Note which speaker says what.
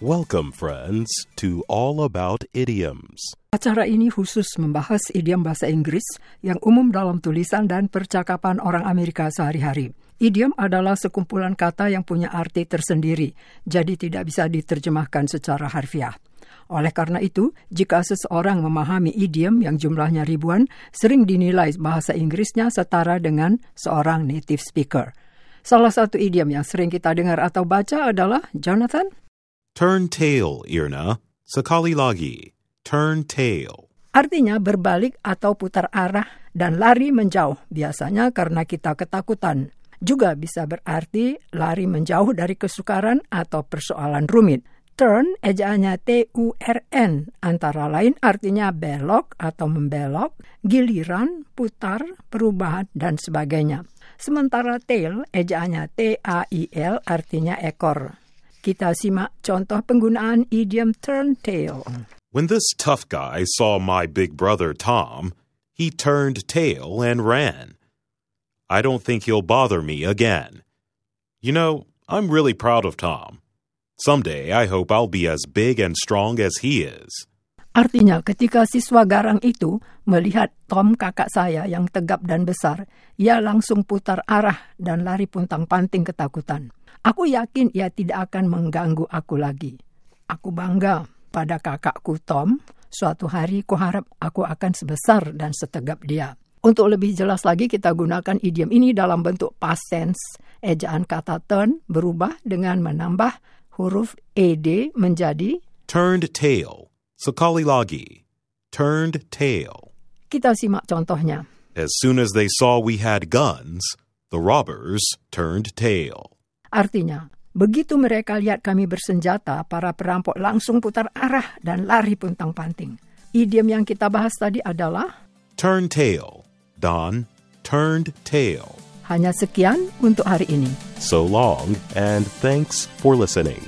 Speaker 1: Welcome, friends, to All About Idioms.
Speaker 2: Acara ini khusus membahas idiom bahasa Inggris yang umum dalam tulisan dan percakapan orang Amerika sehari-hari. Idiom adalah sekumpulan kata yang punya arti tersendiri, jadi tidak bisa diterjemahkan secara harfiah. Oleh karena itu, jika seseorang memahami idiom yang jumlahnya ribuan, sering dinilai bahasa Inggrisnya setara dengan seorang native speaker. Salah satu idiom yang sering kita dengar atau baca adalah Jonathan.
Speaker 1: Turn tail, Irna. Sekali lagi. Turn tail.
Speaker 2: Artinya berbalik atau putar arah dan lari menjauh, biasanya karena kita ketakutan. Juga bisa berarti lari menjauh dari kesukaran atau persoalan rumit. Turn, ejaannya T-U-R-N, antara lain artinya belok atau membelok, giliran, putar, perubahan, dan sebagainya. Sementara tail, ejaannya T-A-I-L, artinya ekor. Kita simak contoh penggunaan idiom turn tail.
Speaker 1: When this tough guy saw my big brother Tom, he turned tail and ran. I don't think he'll bother me again. You know, I'm really proud of Tom. Someday I hope I'll be as big and strong as he is.
Speaker 2: Artinya ketika siswa garang itu melihat Tom kakak saya yang tegap dan besar, ia langsung putar arah dan lari puntang-panting ketakutan. Aku yakin ia tidak akan mengganggu aku lagi. Aku bangga pada kakakku Tom. Suatu hari kuharap aku akan sebesar dan setegap dia. Untuk lebih jelas lagi kita gunakan idiom ini dalam bentuk past tense. Ejaan kata turn berubah dengan menambah huruf ed menjadi
Speaker 1: Turned tail. Sekali lagi. Turned tail.
Speaker 2: kita simak contohnya.
Speaker 1: As soon as they saw we had guns, the robbers turned tail.
Speaker 2: Artinya, begitu mereka lihat kami bersenjata, para perampok langsung putar arah dan lari puntang-panting. Idiom yang kita bahas tadi adalah
Speaker 1: Turn tail. Don turned tail.
Speaker 2: hanya sekian untuk hari ini.
Speaker 1: So long, and thanks for listening.